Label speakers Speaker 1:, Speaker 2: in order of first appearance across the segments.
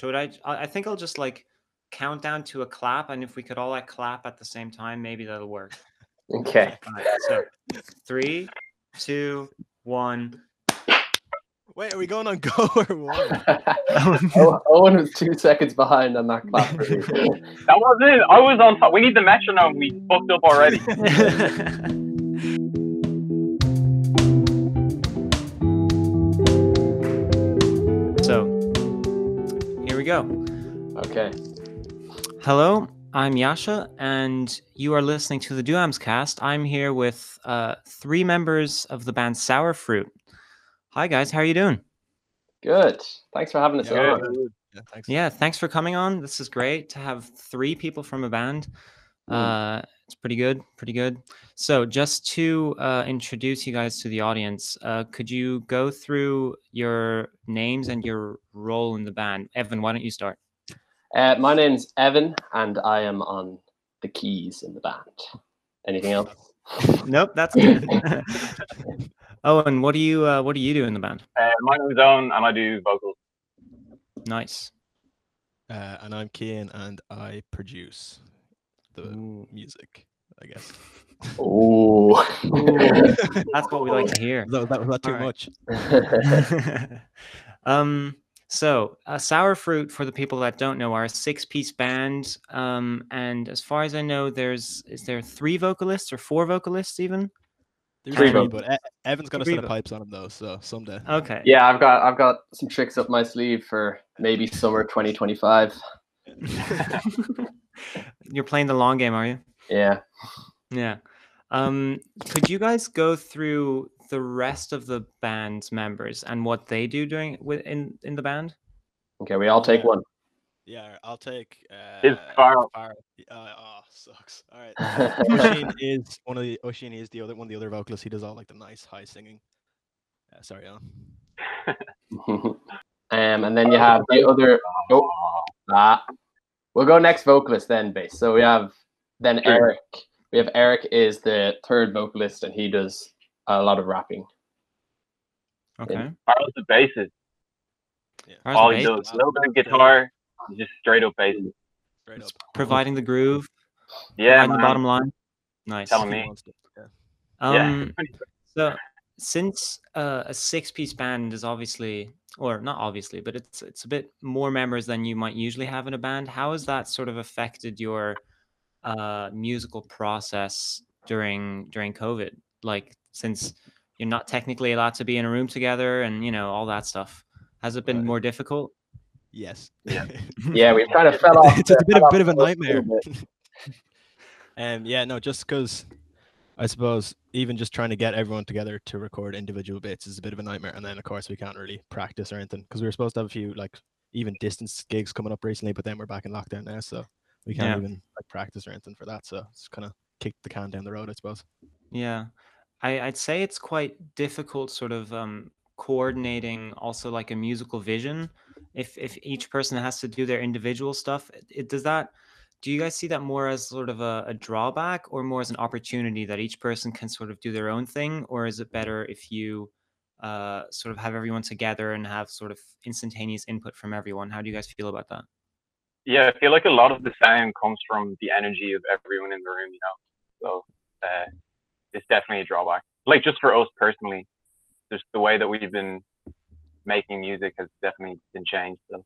Speaker 1: Should I? I I think I'll just like count down to a clap, and if we could all like clap at the same time, maybe that'll work.
Speaker 2: Okay.
Speaker 1: All right, so three, two, one.
Speaker 3: Wait, are we going on go or what?
Speaker 2: Owen Owen was two seconds behind on that clap.
Speaker 4: That was it. I was on top. We need the metronome. We fucked up already.
Speaker 2: Okay.
Speaker 1: Hello, I'm Yasha, and you are listening to the Duams cast. I'm here with uh, three members of the band Sour Fruit. Hi guys, how are you doing?
Speaker 2: Good. Thanks for having us
Speaker 3: Yeah,
Speaker 2: on.
Speaker 3: yeah, thanks.
Speaker 1: Yeah, thanks for coming on. This is great to have three people from a band.
Speaker 2: Mm.
Speaker 1: Uh, it's pretty good, pretty good. So, just to uh, introduce you guys to the audience, uh, could you go through your names and your role in the band? Evan, why don't you start?
Speaker 2: Uh, my name's Evan, and I am on the keys in the band. Anything else?
Speaker 1: nope, that's good. Owen, what do you uh, what do you do in the band?
Speaker 4: Uh, my name's Owen, and I do vocals.
Speaker 1: Nice.
Speaker 3: Uh, and I'm Kian, and I produce the
Speaker 1: Ooh.
Speaker 3: music. I guess.
Speaker 2: Ooh.
Speaker 1: That's what we like to hear.
Speaker 3: that, that was not too
Speaker 1: Alright.
Speaker 3: much.
Speaker 1: um, so uh, Sour Fruit, for the people that don't know, are a six-piece band. Um, and as far as I know, there's is there three vocalists or four vocalists even?
Speaker 3: There's
Speaker 2: Three
Speaker 3: three, but Evan's got a set of pipes on him though, so someday.
Speaker 1: Okay.
Speaker 2: yeah, I've got I've got some tricks up my sleeve for maybe summer 2025.
Speaker 1: You're playing the long game, are you?
Speaker 2: Yeah.
Speaker 1: Yeah. Um, could you guys go through the rest of the band's members and what they do during with in in the band?
Speaker 2: Okay, we all take
Speaker 3: Yeah.
Speaker 2: one.
Speaker 3: Yeah, I'll take. Uh,
Speaker 4: It's Farrell.
Speaker 3: Farrell. Uh, oh, sucks. All right. Oshin is one of the Oshin is the other one of the other vocalists. He does all like the nice high singing. Uh, sorry, Alan.
Speaker 2: um, and then you have the other. Oh, ah. We'll go next vocalist then, bass. So we have then Eric. We have Eric is the third vocalist, and he does a lot of rapping.
Speaker 1: Okay.
Speaker 4: Farrell's the bassist.
Speaker 1: How's
Speaker 4: All
Speaker 1: the
Speaker 4: he
Speaker 1: bass?
Speaker 4: does, a little bit of guitar, just straight up bass.
Speaker 3: Straight up.
Speaker 1: Providing the groove,
Speaker 4: Yeah,
Speaker 1: providing the bottom line. Nice.
Speaker 4: Telling me.
Speaker 3: yeah.
Speaker 1: Um,
Speaker 4: yeah.
Speaker 1: So, since uh, a six-piece band is obviously, or not obviously, but it's it's a bit more members than you might usually have in a band. How has that sort of affected your uh, musical process during during COVID? Like, since you're not technically allowed to be in a room together, and you know all that stuff, has it been
Speaker 3: Right.
Speaker 1: more difficult?
Speaker 3: Yes.
Speaker 4: Yeah.
Speaker 2: Yeah, we've kind of fell off.
Speaker 3: it's a bit
Speaker 2: fell
Speaker 3: of bit of a nightmare.
Speaker 2: little bit.
Speaker 3: Um, yeah, no, just because I suppose even just trying to get everyone together to record individual bits is a bit of a nightmare, and then of course we can't really practice or anything because we were supposed to have a few like even distance gigs coming up recently, but then we're back in lockdown now, so we can't
Speaker 1: Yeah.
Speaker 3: even like practice or anything for that. So it's kind of kicked the can down the road, I suppose.
Speaker 1: Yeah, I, I'd say it's quite difficult, sort of um, coordinating also like a musical vision. If if each person has to do their individual stuff, it, it- does that? Do you guys see that more as sort of a, a drawback or more as an opportunity that each person can sort of do their own thing, or is it better if you uh, sort of have everyone together and have sort of instantaneous input from everyone? How do you guys feel about that?
Speaker 4: Yeah, I feel like a lot of the sound comes from the energy of everyone in the room, you know. So uh, it's definitely a drawback. Like just for us personally, just the way that we've been making music has definitely been changed. So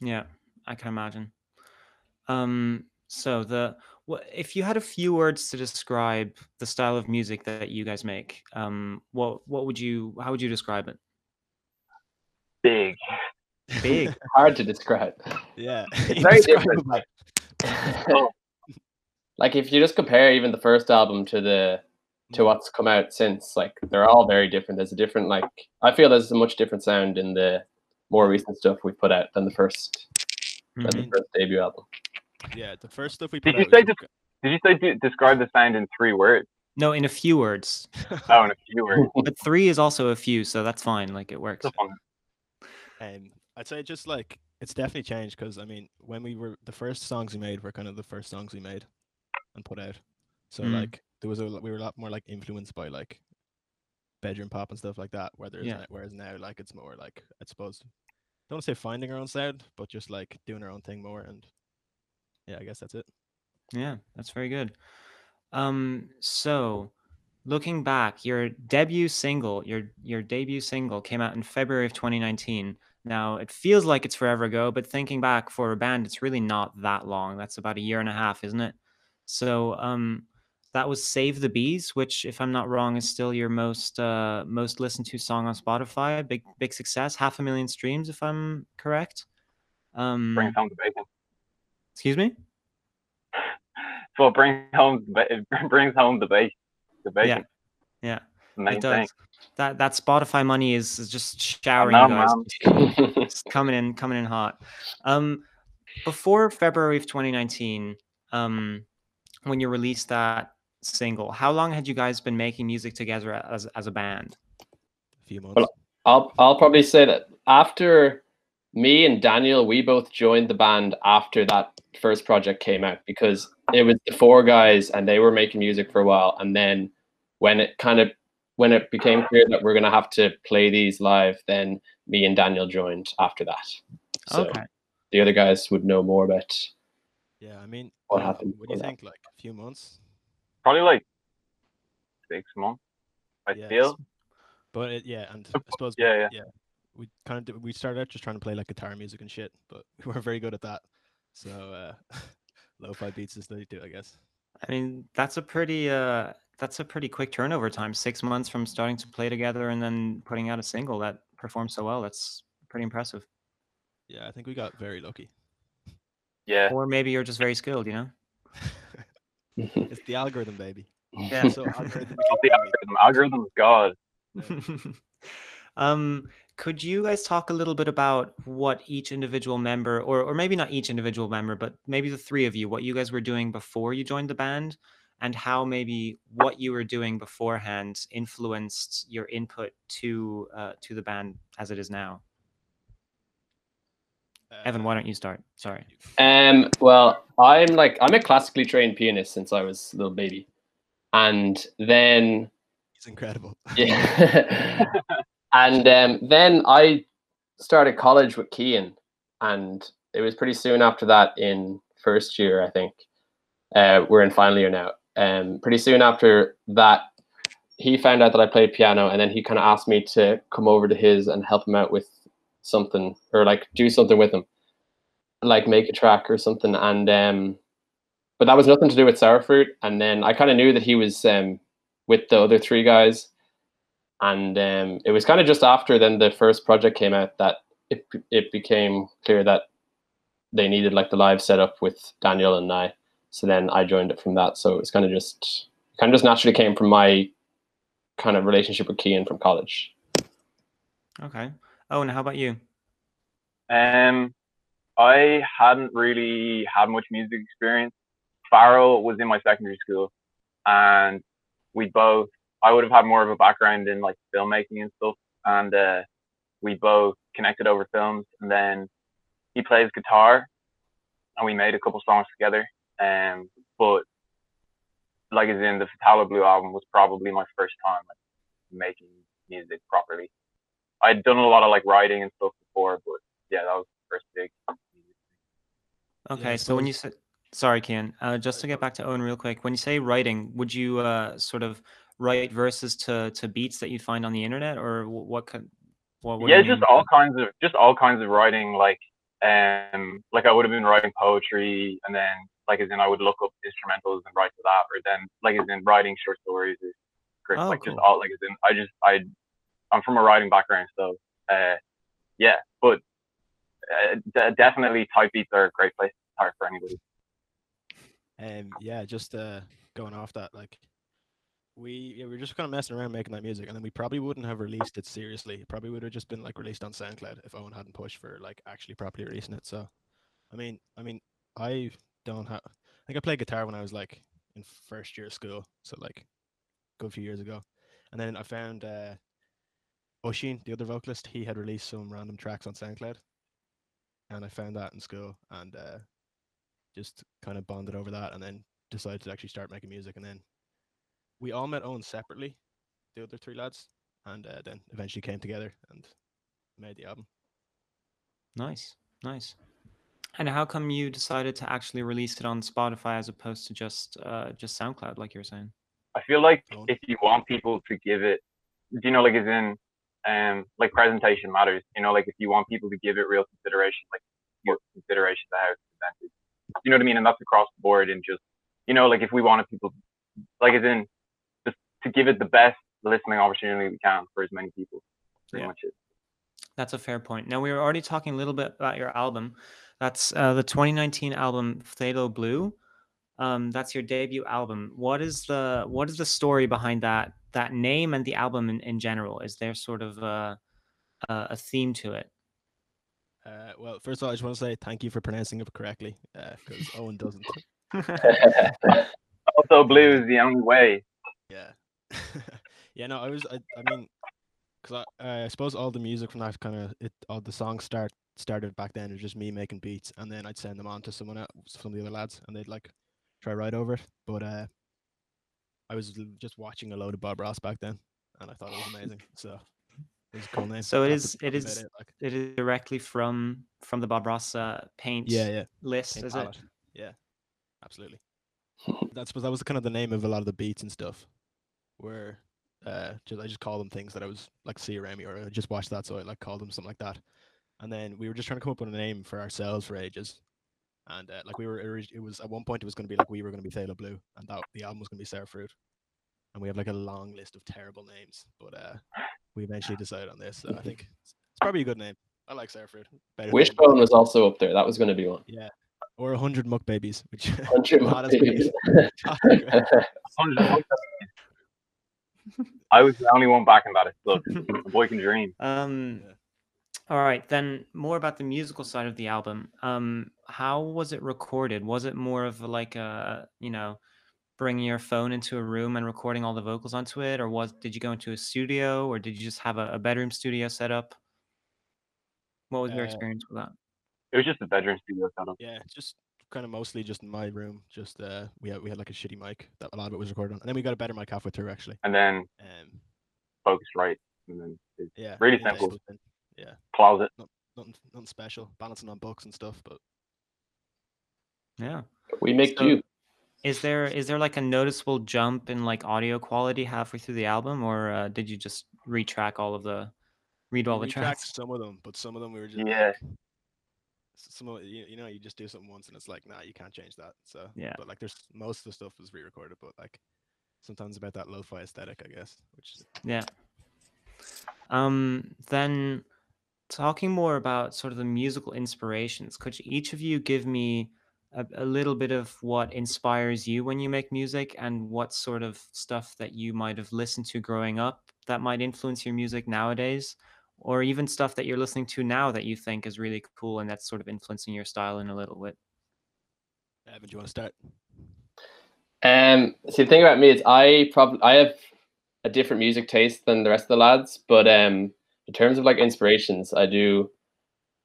Speaker 1: Yeah, I can imagine. Um, so the wha- if you had a few words to describe the style of music that you guys make, um, what what would you how would you describe it?
Speaker 4: big.
Speaker 1: Big.
Speaker 2: Hard to describe.
Speaker 3: Yeah,
Speaker 2: It's very different. like if you just compare even the first album to the to
Speaker 3: Mm.
Speaker 2: what's come out since, like they're all very different. There's a different like I feel there's a much different sound in the more recent stuff we put out than the first than
Speaker 1: Mhm.
Speaker 2: the first debut album.
Speaker 3: Yeah, the first stuff we
Speaker 4: Did
Speaker 3: put
Speaker 4: you
Speaker 3: out.
Speaker 4: say
Speaker 3: was
Speaker 4: the- Did you say de- describe the sound in three words?
Speaker 1: No, in a few words,
Speaker 4: Oh, in a few words.
Speaker 1: but three is also a few, so that's fine. Like it works.
Speaker 4: That's fun.
Speaker 3: Um, I'd say just like it's definitely changed because I mean, when we were the first songs we made were kind of the first songs we made and put out. So
Speaker 1: Mm.
Speaker 3: like there was a we were a lot more like influenced by like bedroom pop and stuff like that. Where there's
Speaker 1: Yeah.
Speaker 3: whereas now like it's more like I suppose don't want to say finding our own sound, but just like doing our own thing more. And yeah, I guess that's it.
Speaker 1: Yeah, that's very good. Um, so looking back, your debut single, your your debut single came out in February of 2019. Now it feels like it's forever ago, but thinking back for a band, it's really not that long. That's about a year and a half, isn't it? So um that was Save the Bees, which if I'm not wrong is still your most uh most listened to song on Spotify. Big big success, half a million streams if I'm correct. Um
Speaker 4: Brings home the bacon.
Speaker 1: excuse me?
Speaker 4: So it brings home it brings home the bacon. The bacon.
Speaker 1: Yeah.
Speaker 4: Main
Speaker 1: It does.
Speaker 4: thing.
Speaker 1: That that Spotify money is, is just showering
Speaker 4: know,
Speaker 1: you guys. It's coming in, coming in hot. Um, before February of 2019, um, when you released that single, how long had you guys been making music together as as a band?
Speaker 3: A few months.
Speaker 2: Well, I'll I'll probably say that after me and Daniel, we both joined the band after that first project came out because it was the four guys and they were making music for a while, and then when it kind of when it became clear that we're gonna have to play these live, then me and Daniel joined after that. So
Speaker 1: okay.
Speaker 2: the other guys would know more about.
Speaker 3: yeah, I mean,
Speaker 2: What
Speaker 3: uh,
Speaker 2: happened
Speaker 3: What do you
Speaker 2: that?
Speaker 3: think? Like a few months?
Speaker 4: Probably like six months. I
Speaker 3: Yeah,
Speaker 4: feel.
Speaker 3: But it, yeah, and I suppose
Speaker 4: Yeah, yeah.
Speaker 3: we kind of did, we started out just trying to play like guitar music and shit, but we weren't very good at that. So uh, lo-fi beats is they do, I guess.
Speaker 1: I mean, that's a pretty uh that's a pretty quick turnover time. Six months from starting to play together and then putting out a single that performs so well. That's pretty impressive.
Speaker 3: Yeah, I think we got very lucky.
Speaker 4: Yeah.
Speaker 1: Or maybe you're just very skilled, you know?
Speaker 3: It's the algorithm, baby.
Speaker 1: Yeah.
Speaker 3: So algorithmically,
Speaker 4: The
Speaker 3: baby.
Speaker 4: algorithm. Algorithm's God.
Speaker 1: um, could you guys talk a little bit about what each individual member, or or maybe not each individual member, but maybe the three of you, what you guys were doing before you joined the band, and how maybe what you were doing beforehand influenced your input to uh, to the band as it is now? Evan, why don't you start? Sorry.
Speaker 2: Um, well, I'm like I'm a classically trained pianist since I was a little baby, and then
Speaker 3: It's incredible.
Speaker 2: yeah, and um, then I started college with Kian, and it was pretty soon after that in first year, I think. Uh, we're in final year now. Um, pretty soon after that, he found out that I played piano, and then he kind of asked me to come over to his and help him out with something or like do something with them, like make a track or something. And um, but that was nothing to do with Sour Fruit. And then I kind of knew that he was um, with the other three guys, and um, it was kind of just after then the first project came out that it it became clear that they needed like the live setup with Daniel and I. So then I joined it from that. So it was kind of just kind of just naturally came from my kind of relationship with Kian from college.
Speaker 1: Okay. Oh, and how about you?
Speaker 4: Um, I hadn't really had much music experience. Farrell was in my secondary school, and we both. I would have had more of a background in like filmmaking and stuff, and uh, we both connected over films. And then he plays guitar, and we made a couple songs together. Um, but like as in the Phthalo Blue album was probably my first time like making music properly. I'd done a lot of like writing and stuff before, but yeah, that was the first big.
Speaker 1: Okay,
Speaker 3: I
Speaker 1: so when you said, sorry, Kian, uh, just to get back to Owen real quick, when you say writing, would you uh, sort of write verses to to beats that you'd find on the internet, or what could? What, what do
Speaker 4: yeah,
Speaker 1: you
Speaker 4: just
Speaker 1: by
Speaker 4: all
Speaker 1: that?
Speaker 4: kinds of just all kinds of writing. Like um, like I would have been writing poetry, and then like as in I would look up instrumentals and write to that, or then like as in writing short stories or scripts,
Speaker 1: Oh,
Speaker 4: like just all like as in I just I I'm from a writing background, so uh, yeah, but uh, de- definitely type beats are a great place to start for anybody.
Speaker 3: Um, yeah, just uh, going off that, like we yeah, we were just kind of messing around making that music, and then we probably wouldn't have released it seriously. It probably would have just been like released on SoundCloud if Owen hadn't pushed for like actually properly releasing it. So, I mean, I mean, I don't have. I think I played guitar when I was like in first year of school, so like a good few years ago, and then I found uh, Oshin, the other vocalist, he had released some random tracks on SoundCloud, and I found that in school, and uh, just kind of bonded over that and then decided to actually start making music and then we all met Owen separately, the other three lads, and uh, then eventually came together and made the album.
Speaker 1: Nice, nice. And how come you decided to actually release it on Spotify as opposed to just uh, just SoundCloud, like you were saying?
Speaker 4: I feel like if you want people to give it, do you know, like as in, um, like presentation matters. You know, like if you want people to give it real consideration, like more consideration to how it's presented. You know what I mean? And that's across the board. And just, you know, like if we wanted people, like as in, just to give it the best listening opportunity we can for as many people. Pretty
Speaker 1: Yeah.
Speaker 4: much it.
Speaker 1: That's a fair point. Now we were already talking a little bit about your album. That's uh, the 2019 album Phthalo Blue. Um, that's your debut album. What is the what is the story behind that that name and the album in, in general? Is there sort of a, a, a theme to it?
Speaker 3: Uh, well, first of all, I just want to say thank you for pronouncing it correctly because Owen doesn't.
Speaker 4: Also, blue is the only way.
Speaker 3: Yeah. yeah, no, I was, I, I mean, because I, I suppose all the music from that kind of, it, all the songs start started back then. It was just me making beats, and then I'd send them on to someone else, some of the other lads, and they'd like try write over it. But uh, I was just watching a load of Bob Ross back then, and I thought it was amazing. So it was a cool name.
Speaker 1: So it is- it is-
Speaker 3: it, like,
Speaker 1: it is directly from from the Bob Ross uh, paint
Speaker 3: yeah, yeah.
Speaker 1: list,
Speaker 3: Paint
Speaker 1: is it?
Speaker 3: palette. Yeah, absolutely. That's that was kind of the name of a lot of the beats and stuff. Where uh, just I just call them things that I was like see around me, or I just watched that, so I like called them something like that. And then we were just trying to come up with a name for ourselves for ages. And uh, like we were, it was at one point it was going to be like we were going to be Phthalo Blue, and that the album was going to be Sour Fruit. And we have like a long list of terrible names, but uh, we eventually decided on this. So I think it's, it's probably a good name. I like Sour Fruit. Better than-
Speaker 2: Wishbone was also up there. That was going to be one.
Speaker 3: Yeah, or a hundred muck babies, which
Speaker 2: Hundred
Speaker 3: Not as
Speaker 2: babies.
Speaker 3: not as great.
Speaker 4: 100 I was the only one backing that. Look, a boy can dream.
Speaker 1: Um,
Speaker 3: Yeah.
Speaker 1: All right, then more about the musical side of the album. Um, how was it recorded? Was it more of like a, you know, bringing your phone into a room and recording all the vocals onto it, or was did you go into a studio, or did you just have a, a bedroom studio set up? What was your
Speaker 3: Uh,
Speaker 1: experience with that?
Speaker 4: It was just a bedroom studio setup.
Speaker 3: Yeah, just kind of mostly just in my room. Just uh, we had we had like a shitty mic that a lot of it was recorded on, and then we got a better mic halfway through actually.
Speaker 4: And then
Speaker 3: Um,
Speaker 4: focus right. And then it's
Speaker 3: yeah,
Speaker 4: Really
Speaker 3: in
Speaker 4: simple.
Speaker 3: Ableton,
Speaker 4: closet.
Speaker 3: Not, Nothing, nothing special. Balancing on books and stuff, but
Speaker 1: Yeah.
Speaker 2: we make
Speaker 1: So-
Speaker 2: do.
Speaker 1: Is there is there like a noticeable jump in like audio quality halfway through the album, or uh, did you just retrack all of the read all
Speaker 3: we
Speaker 1: the tracks?
Speaker 3: some of them, but some of them we were just
Speaker 4: Yeah.
Speaker 3: like, some of you, you know you just do something once and it's like nah you can't change that. So
Speaker 1: Yeah.
Speaker 3: but like there's most of the stuff was re-recorded, but like sometimes about that lo-fi aesthetic, I guess, which
Speaker 1: Yeah. Um, then talking more about sort of the musical inspirations, could each of you give me a, a little bit of what inspires you when you make music and what sort of stuff that you might have listened to growing up that might influence your music nowadays? Or even stuff that you're listening to now that you think is really cool and that's sort of influencing your style in a little bit.
Speaker 3: Evan, do you want to start?
Speaker 2: Um, see, the thing about me is I probably I have a different music taste than the rest of the lads, but um, in terms of like inspirations, I do.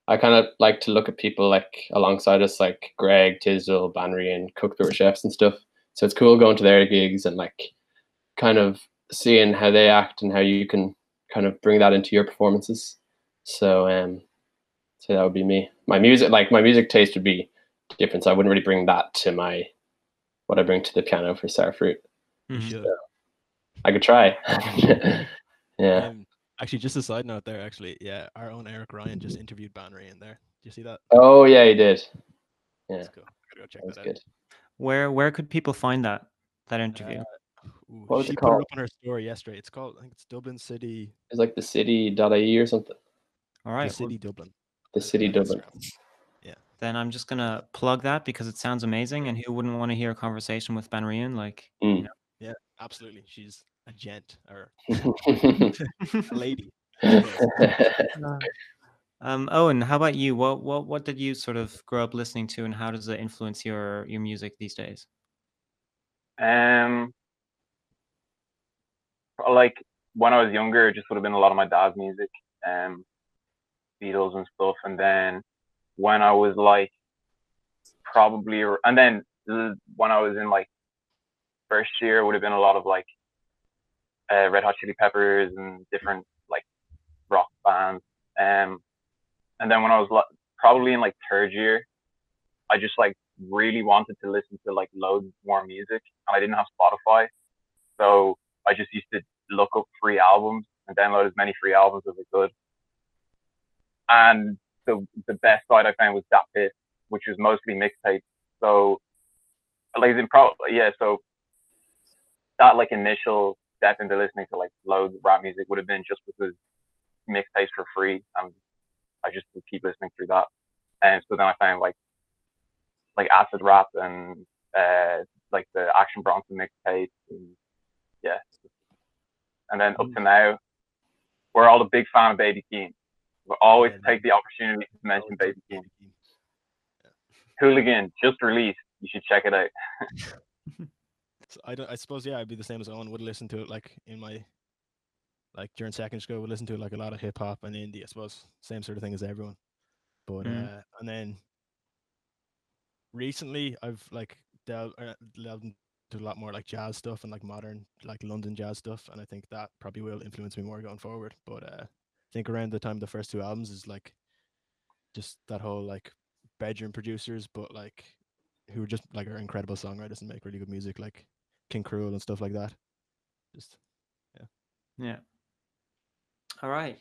Speaker 2: I kind of like to look at people like alongside us, like Greg, Tisdale, Banry, and Cook that were chefs and stuff. So it's cool going to their gigs and like kind of seeing how they act and how you can kind of bring that into your performances. So um, so that would be me. My music, like my music taste, would be different. So I wouldn't really bring that to my what I bring to the piano for Sour Fruit.
Speaker 3: You
Speaker 1: Mhm.
Speaker 3: should.
Speaker 2: I could try. yeah.
Speaker 3: Um, actually, just a side note there. Actually, yeah, our own Eric Ryan just interviewed Banry in there. Do you see that?
Speaker 2: Oh yeah, he did. Yeah,
Speaker 3: That's cool. Gotta go check
Speaker 2: that
Speaker 3: that out.
Speaker 2: good.
Speaker 1: Where where could people find that that interview?
Speaker 3: Uh, Ooh,
Speaker 2: What was
Speaker 3: she
Speaker 2: it
Speaker 3: put it
Speaker 2: called?
Speaker 3: up on her story yesterday. It's called, I think it's Dublin City,
Speaker 2: It was like the city.ie or something.
Speaker 1: All
Speaker 3: the City Dublin.
Speaker 2: The
Speaker 3: uh,
Speaker 2: city
Speaker 3: on
Speaker 2: Dublin.
Speaker 3: Instagram.
Speaker 1: then I'm just gonna plug that because it sounds amazing, and who wouldn't want to hear a conversation with Ben Rian? Like,
Speaker 2: Mm.
Speaker 3: Yeah, absolutely. She's a gent or a lady.
Speaker 1: um, Owen, how about you? What what what did you sort of grow up listening to, and how does it influence your your music these days?
Speaker 4: Um, like when I was younger, it just would have been a lot of my dad's music, um, Beatles and stuff. And then when I was like probably, and then when I was in like first year, it would have been a lot of like uh, Red Hot Chili Peppers and different like rock bands. Um, and then when I was li- probably in like third year, I just like really wanted to listen to like loads more music, and I didn't have Spotify, so I just used to look up free albums and download as many free albums as I could. And the the best site I found was Dat Piff, which was mostly mixtapes. So like in pro yeah, so that like initial step into listening to like loads of rap music would have been just because mixtapes for free and I just would keep listening through that. And so then I found like like acid rap and uh like the Action Bronson mixtapes and yeah. And then up to now, we're all a big fan of Baby Keem. We always
Speaker 3: Yeah,
Speaker 4: take the opportunity to mention Baby Keem. Hooligan just released. You should check it out.
Speaker 3: So I don't. I suppose yeah, I'd be the same as Owen. Would listen to it like in my like during secondary school. Would listen to like a lot of hip hop and indie. I suppose same sort of thing as everyone. But
Speaker 1: Mhm.
Speaker 3: uh, and then recently I've like delved, uh, delved into a lot more like jazz stuff and like modern like London jazz stuff, and I think that probably will influence me more going forward. But uh, I think around the time the first two albums is like just that whole like bedroom producers, but like who are just like are incredible songwriters and make really good music, like King Krule and stuff like that. Just
Speaker 1: Yeah. Yeah. All right.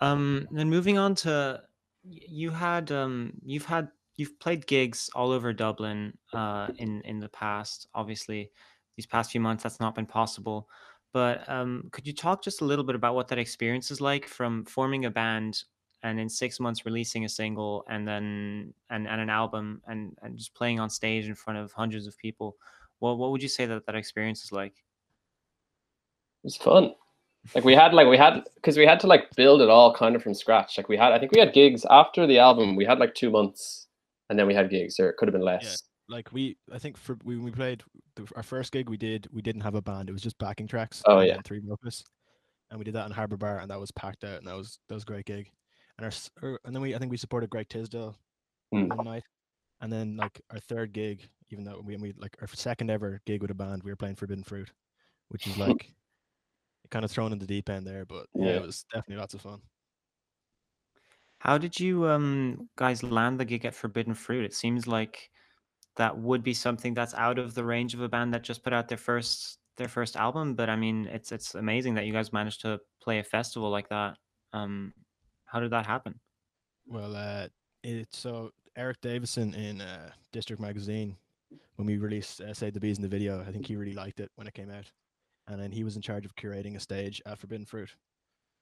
Speaker 1: Um, then moving on to you had um you've had you've played gigs all over Dublin uh in in the past. Obviously, these past few months that's not been possible. But um could you talk just a little bit about what that experience is like from forming a band and in six months releasing a single and then and, and an album and and just playing on stage in front of hundreds of people? What what would you say that that experience is like?
Speaker 2: It was fun. Like we had like we had because we had to like build it all kind of from scratch. Like we had I think we had gigs after the album. We had like two months, and then we had gigs, or it could have been less.
Speaker 3: like we, I think for we when we played the, our first gig, we did we didn't have a band. It was just backing tracks.
Speaker 2: Oh,
Speaker 3: and
Speaker 2: yeah.
Speaker 3: three vocalists, and we did that in Harbour Bar, and that was packed out, and that was that was a great gig. And our and then we I think we supported Greg Tisdale
Speaker 2: Hmm.
Speaker 3: one night, and then like our third gig, even though we we like our second ever gig with a band, we were playing Forbidden Fruit, which is like kind of thrown in the deep end there, but yeah,
Speaker 2: Yeah.
Speaker 3: it was definitely lots of fun.
Speaker 1: How did you um guys land the gig at Forbidden Fruit? It seems like that would be something that's out of the range of a band that just put out their first their first album, but I mean, it's it's amazing that you guys managed to play a festival like that. Um how did that happen?
Speaker 3: Well, uh, it's so Eric Davison in uh, District Magazine, when we released uh, "Save the Bees" in the video, I think he really liked it when it came out, and then he was in charge of curating a stage at Forbidden Fruit,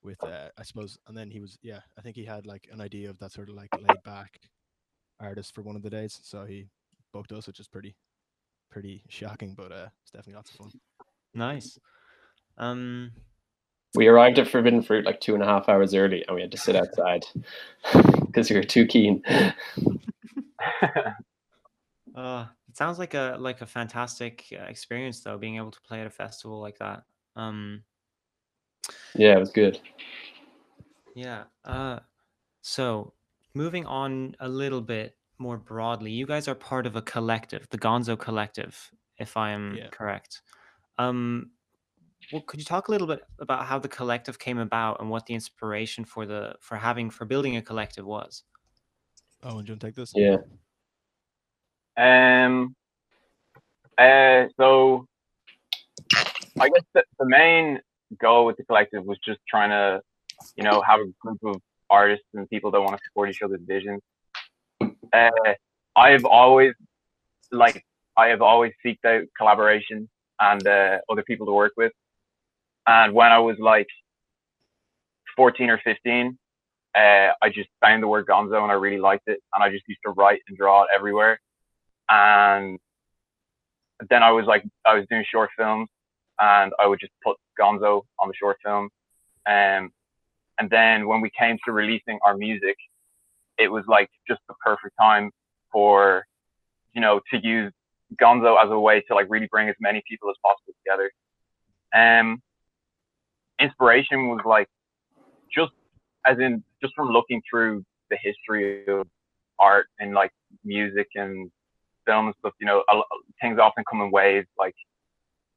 Speaker 3: with uh, I suppose, and then he was yeah, I think he had like an idea of that sort of like laid back artist for one of the days, so he booked us, which is pretty, pretty shocking, but uh, it's definitely lots of fun.
Speaker 1: Nice. Um
Speaker 2: We arrived at Forbidden Fruit like two and a half hours early, and we had to sit outside because you're too keen.
Speaker 1: uh it sounds like a like a fantastic uh, experience though being able to play at a festival like that. Um
Speaker 2: yeah, it was good.
Speaker 1: Yeah. Uh, so moving on a little bit more broadly, you guys are part of a collective, the Gonzo Collective, if I am
Speaker 3: Yeah.
Speaker 1: correct. Um, well, could you talk a little bit about how the collective came about and what the inspiration for the for having for building a collective was?
Speaker 3: Oh, and do you want to take this?
Speaker 2: Yeah.
Speaker 4: Um. Uh. So, I guess the, the main goal with the collective was just trying to, you know, have a group of artists and people that want to support each other's visions. Uh, I have always, like, I have always seeked out collaboration and uh, other people to work with. And when I was like 14 or 15, uh, I just found the word Gonzo and I really liked it. And I just used to write and draw it everywhere and then I was like I was doing short films and I would just put Gonzo on the short film um and then when we came to releasing our music it was like just the perfect time for you know to use Gonzo as a way to like really bring as many people as possible together um inspiration was like just as in just from looking through the history of art and like music and film and stuff, you know, things often come in waves, like,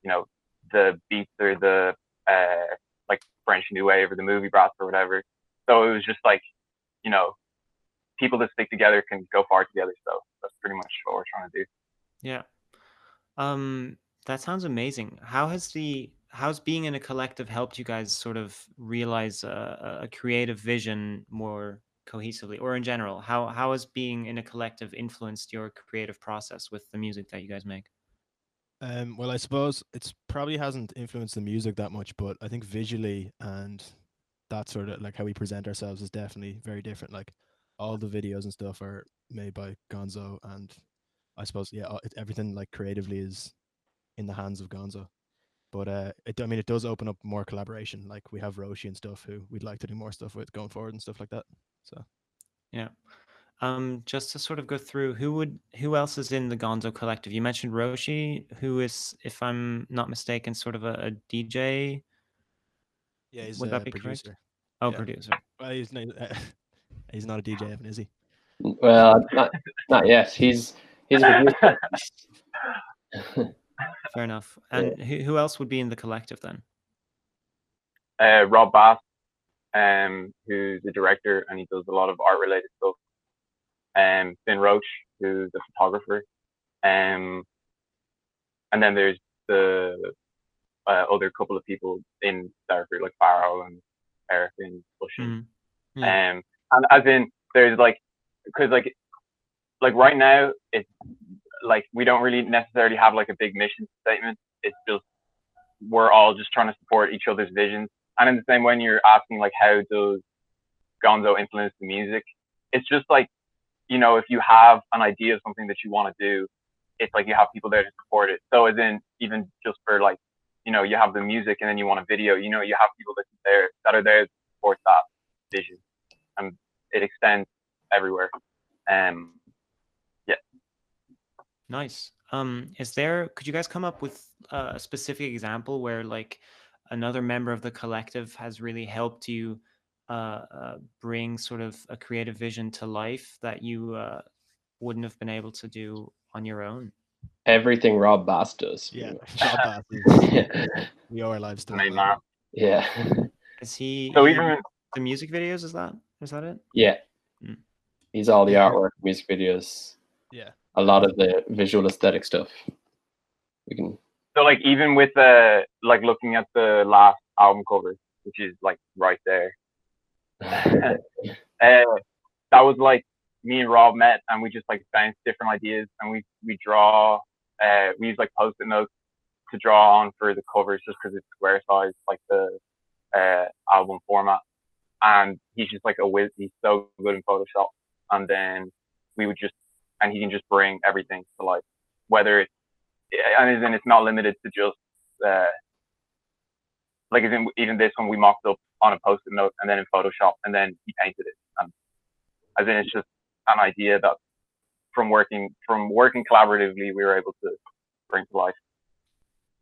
Speaker 4: you know, the beats or the, uh, like French New Wave or the movie Brats or whatever. So it was just like, you know, people that stick together can go far together. So that's pretty much what we're trying to do.
Speaker 1: Yeah. Um, that sounds amazing. How has the how's being in a collective helped you guys sort of realize a, a creative vision more cohesively, or in general? How how has being in a collective influenced your creative process with the music that you guys make?
Speaker 3: Um, well, I suppose it's probably hasn't influenced the music that much, but I think visually and that sort of like how we present ourselves is definitely very different. Like all the videos and stuff are made by Gonzo, and I suppose yeah, everything like creatively is in the hands of Gonzo. But uh, it, I mean, it does open up more collaboration. Like we have Roshi and stuff who we'd like to do more stuff with going forward and stuff like that. So
Speaker 1: Yeah. Um, just to sort of go through who would who else is in the Gonzo collective? You mentioned Roshi, who is, if I'm not mistaken, sort of a, a DJ.
Speaker 3: yeah, he's
Speaker 1: Would
Speaker 3: a
Speaker 1: that be correct?
Speaker 3: producer.
Speaker 1: Oh,
Speaker 3: Yeah.
Speaker 1: producer.
Speaker 3: Well, he's not, he's not a DJ, Evan, is he?
Speaker 2: Well, not not yet. He's he's a producer.
Speaker 1: Fair enough. And who, who else would be in the collective then?
Speaker 4: Uh, Rob Bass, um, who's a director and he does a lot of art related stuff. Um, Finn Roach, who's a photographer. Um, and then there's the uh, other couple of people in Sour Fruit, like Farrell and Eric and Oshin.
Speaker 1: Mhm. Yeah.
Speaker 4: Um, and as in, there's like, because like, like right now, it's like we don't really necessarily have like a big mission statement. It's just we're all just trying to support each other's visions. And in the same way, you're asking like, how does Gonzo influence the music? It's just like, you know, if you have an idea of something that you want to do, it's like you have people there to support it. So as in, even just for like, you know, you have the music and then you want a video, you know, you have people that are there that are there to support that vision, and it extends everywhere. Um,
Speaker 1: Nice. Um, is there, could you guys come up with uh, a specific example where like another member of the collective has really helped you uh, uh, bring sort of a creative vision to life that you uh, wouldn't have been able to do on your own?
Speaker 2: Everything Rob Bass does.
Speaker 3: Yeah,
Speaker 2: pretty
Speaker 3: Rob Bass we owe our lives to
Speaker 4: the main
Speaker 3: him.
Speaker 2: yeah.
Speaker 1: Is he,
Speaker 4: So even
Speaker 1: the music videos? Is that, is that it?
Speaker 2: Yeah.
Speaker 1: Mm.
Speaker 2: He's all the artwork, music videos,
Speaker 3: Yeah,
Speaker 2: a lot of the visual aesthetic stuff. We can
Speaker 4: so like even with uh like looking at the last album cover, which is like right there. uh, that was like me and Rob met and we just like bounced different ideas and we we draw uh we use like post-it notes to draw on for the covers just because it's square size like the uh album format and he's just like a whiz he's so good in Photoshop and then we would just and he can just bring everything to life whether it's and then it's not limited to just uh like as in even this one we mocked up on a post-it note and then in Photoshop and then he painted it and as in it's just an idea that from working from working collaboratively we were able to bring to life.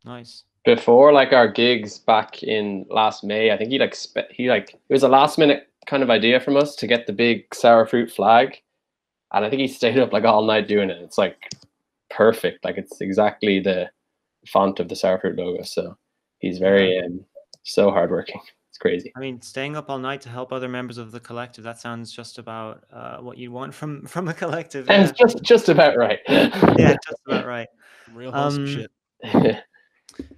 Speaker 1: Nice.
Speaker 2: before like our gigs back in last May, I think he like spe- he like it was a last minute kind of idea from us to get the big sour fruit flag, and I think he stayed up like all night doing it. It's like perfect, like it's exactly the font of the sour fruit logo. So he's very um, so hardworking. It's crazy.
Speaker 1: I mean, staying up all night to help other members of the collective, that sounds just about uh, what you want from from a collective.
Speaker 2: And
Speaker 1: Yeah,
Speaker 2: it's just just about right.
Speaker 1: yeah just about right.
Speaker 3: real wholesome
Speaker 1: Um,
Speaker 3: shit.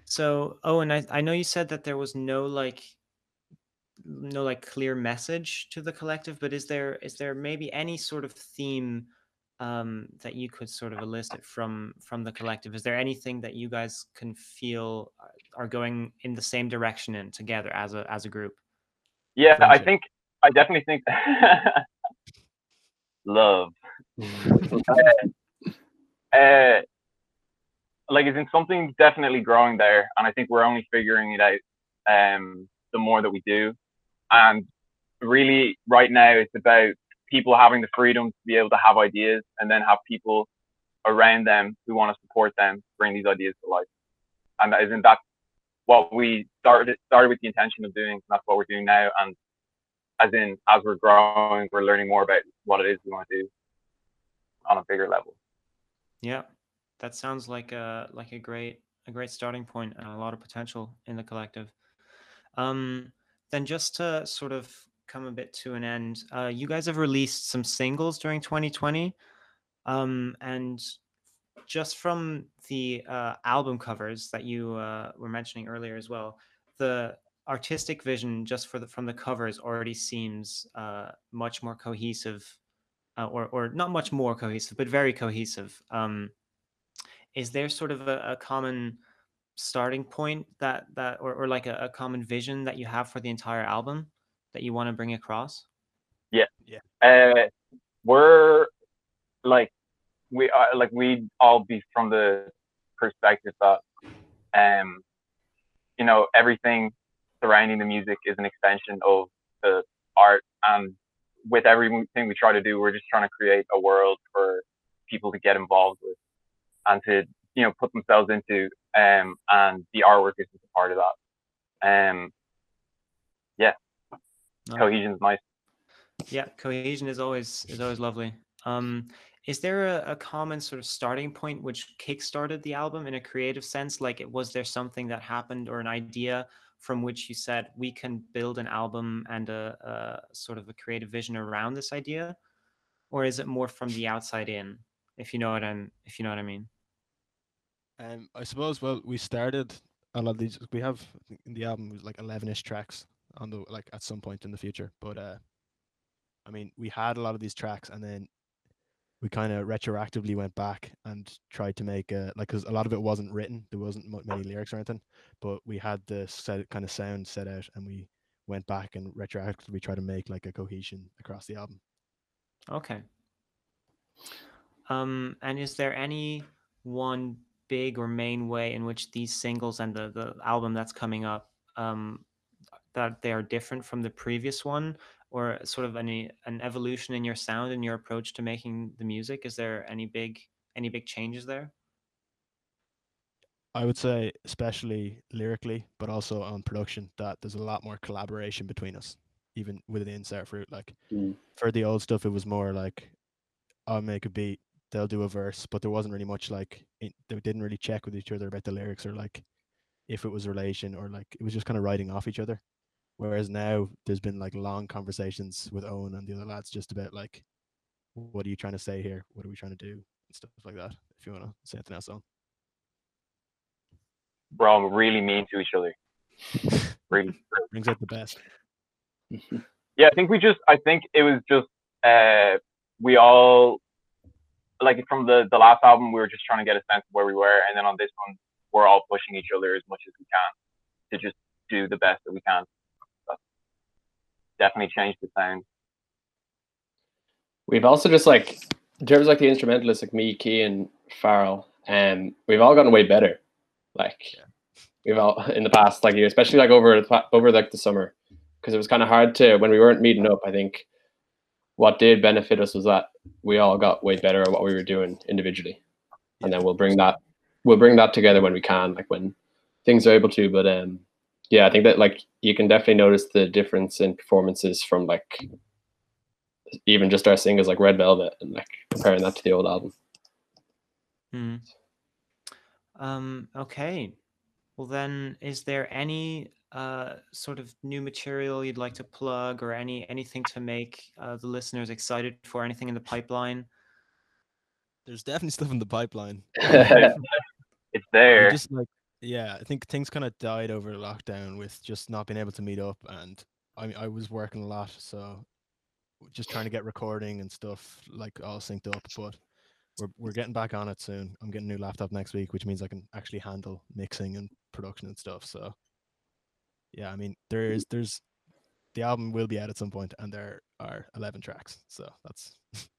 Speaker 1: So, oh, and I, I know you said that there was no like no like clear message to the collective, but is there is there maybe any sort of theme um that you could sort of elicit from from the collective? Is there anything that you guys can feel are- are going in the same direction and together as a as a group?
Speaker 4: Yeah, I think I definitely think love. uh, like is in something definitely growing there, and I think we're only figuring it out um, the more that we do. And really, right now, it's about people having the freedom to be able to have ideas, and then have people around them who want to support them bring these ideas to life. And isn't that what we started started with the intention of doing. And that's what we're doing now, and as in as we're growing, we're learning more about what it is we want to do on a bigger level.
Speaker 1: Yeah, that sounds like a like a great a great starting point and a lot of potential in the collective. Um, then just to sort of come a bit to an end. Uh, you guys have released some singles during 2020, um, and just from the uh, album covers that you uh, were mentioning earlier as well, the artistic vision just for the from the covers already seems uh, much more cohesive, uh, or or not much more cohesive, but very cohesive. Um, is there sort of a, a common starting point that that or, or like a, a common vision that you have for the entire album that you want to bring across?
Speaker 4: Yeah.
Speaker 3: Yeah.
Speaker 4: Uh, we're like we are like we all be from the perspective that um you know everything surrounding the music is an extension of the art and with everything we try to do we're just trying to create a world for people to get involved with and to you know put themselves into um and the artwork is just a part of that um yeah
Speaker 1: No.
Speaker 4: cohesion's nice
Speaker 1: Yeah, cohesion is always is always lovely. Um, is there a, a common sort of starting point which kickstarted the album in a creative sense? Like, it was there something that happened or an idea from which you said we can build an album and a, a sort of a creative vision around this idea, or is it more from the outside in? If you know what I'm, if you know what I mean.
Speaker 3: Um, I suppose. Well, we started a lot of these. We have in the album was like eleven-ish tracks on the like at some point in the future. But uh, I mean, we had a lot of these tracks, and then we kind of retroactively went back and tried to make a like because a lot of it wasn't written. There wasn't many lyrics or anything, but we had the set kind of sound set out, and we went back and retroactively tried to make like a cohesion across the album.
Speaker 1: Okay. Um, and is there any one big or main way in which these singles and the, the album that's coming up um, that they are different from the previous one, or sort of any an evolution in your sound and your approach to making the music? Is there any big any big changes there?
Speaker 3: I would say, especially lyrically, but also on production, that there's a lot more collaboration between us, even within Sour Fruit. Like
Speaker 2: Mm.
Speaker 3: for the old stuff, it was more like I'll make a beat, they'll do a verse, but there wasn't really much like it, they didn't really check with each other about the lyrics or like if it was relation or like it was just kind of writing off each other. Whereas now there's been like long conversations with Owen and the other lads just about like what are you trying to say here? What are we trying to do? And stuff like that. If you want to say anything else on.
Speaker 4: we're all really mean to each other really
Speaker 3: Brings out the best.
Speaker 4: yeah, I think we just, I think it was just, uh, we all, like from the, the last album, we were just trying to get a sense of where we were. And then on this one, we're all pushing each other as much as we can to just do the best that we can. That's definitely changed the sound.
Speaker 2: We've also just like in terms of like the instrumentalists like me, Key and Farrell, um, we've all gotten way better. Like
Speaker 3: Yeah.
Speaker 2: we've all in the past like year, especially like over the over like the summer, because it was kind of hard to when we weren't meeting up. I think what did benefit us was that we all got way better at what we were doing individually, and then we'll bring that we'll bring that together when we can, like when things are able to. But um, yeah, I think that like you can definitely notice the difference in performances from like even just our singles like Red Velvet and like comparing that to the old album.
Speaker 1: Hmm. Um, okay. Well, then, is there any uh, sort of new material you'd like to plug, or any anything to make uh, the listeners excited for? Anything in the pipeline?
Speaker 3: There's definitely stuff in the pipeline.
Speaker 4: It's
Speaker 3: We
Speaker 4: there.
Speaker 3: just like yeah, I think things kind of died over lockdown with just not being able to meet up, and I I was working a lot, so just trying to get recording and stuff like all synced up. But we're we're getting back on it soon. I'm getting a new laptop next week, which means I can actually handle mixing and production and stuff. So yeah, I mean there is there's the album will be out at some point, and there are 11 tracks. So that's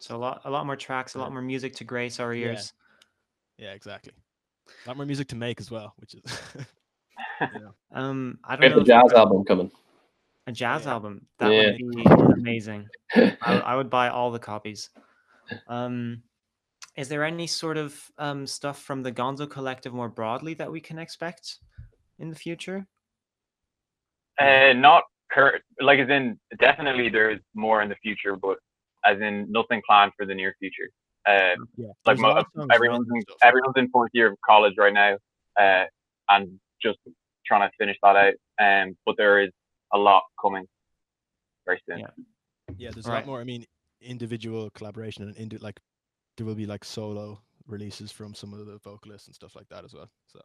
Speaker 1: So a lot, a lot more tracks, a lot more music to grace our ears.
Speaker 3: yeah, exactly. A lot more music to make as well, which is yeah.
Speaker 1: Um, I don't
Speaker 2: have
Speaker 1: know
Speaker 2: the
Speaker 1: if
Speaker 2: jazz album coming.
Speaker 1: a jazz
Speaker 3: Yeah.
Speaker 1: album that
Speaker 2: Yeah.
Speaker 1: would be amazing. I, I would buy all the copies. Um, is there any sort of um, stuff from the Gonzo Collective more broadly that we can expect in the future?
Speaker 4: Uh, not current, like as in definitely there's more in the future, but as in nothing planned for the near future. Uh,
Speaker 3: yeah.
Speaker 4: like
Speaker 3: there's
Speaker 4: mo-
Speaker 3: lot of songs
Speaker 4: everyone's in, everyone's in fourth year of college right now, uh, and just trying to finish that out. Um, but there is a lot coming. very soon.
Speaker 1: Yeah.
Speaker 3: Yeah, there's a
Speaker 1: Right.
Speaker 3: lot more. I mean, individual collaboration and indi- like there will be like solo releases from some of the vocalists and stuff like that as well. So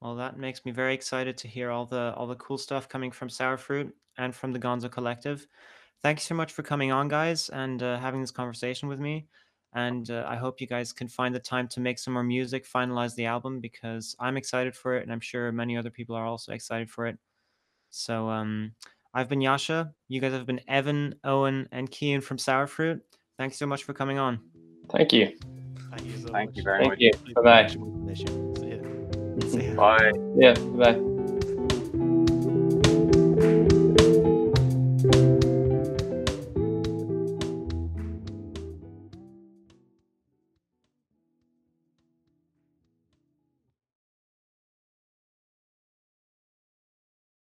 Speaker 1: Well, that makes me very excited to hear all the all the cool stuff coming from Sour Fruit and from the Gonzo Collective. Thank you so much for coming on, guys, and uh, having this conversation with me. And uh, I hope you guys can find the time to make some more music, finalize the album, because I'm excited for it, and I'm sure many other people are also excited for it. So, um, I've been Yasha. You guys have been Evan, Owen, and Kian from Sour Fruit. Thanks so much for coming on.
Speaker 2: Thank you.
Speaker 3: thank you so
Speaker 4: Thank
Speaker 3: much.
Speaker 4: you very
Speaker 2: Thank
Speaker 4: much.
Speaker 2: you.
Speaker 3: Hopefully
Speaker 2: Bye bye.
Speaker 3: See ya.
Speaker 1: See ya.
Speaker 4: Bye.
Speaker 2: Yeah. Bye.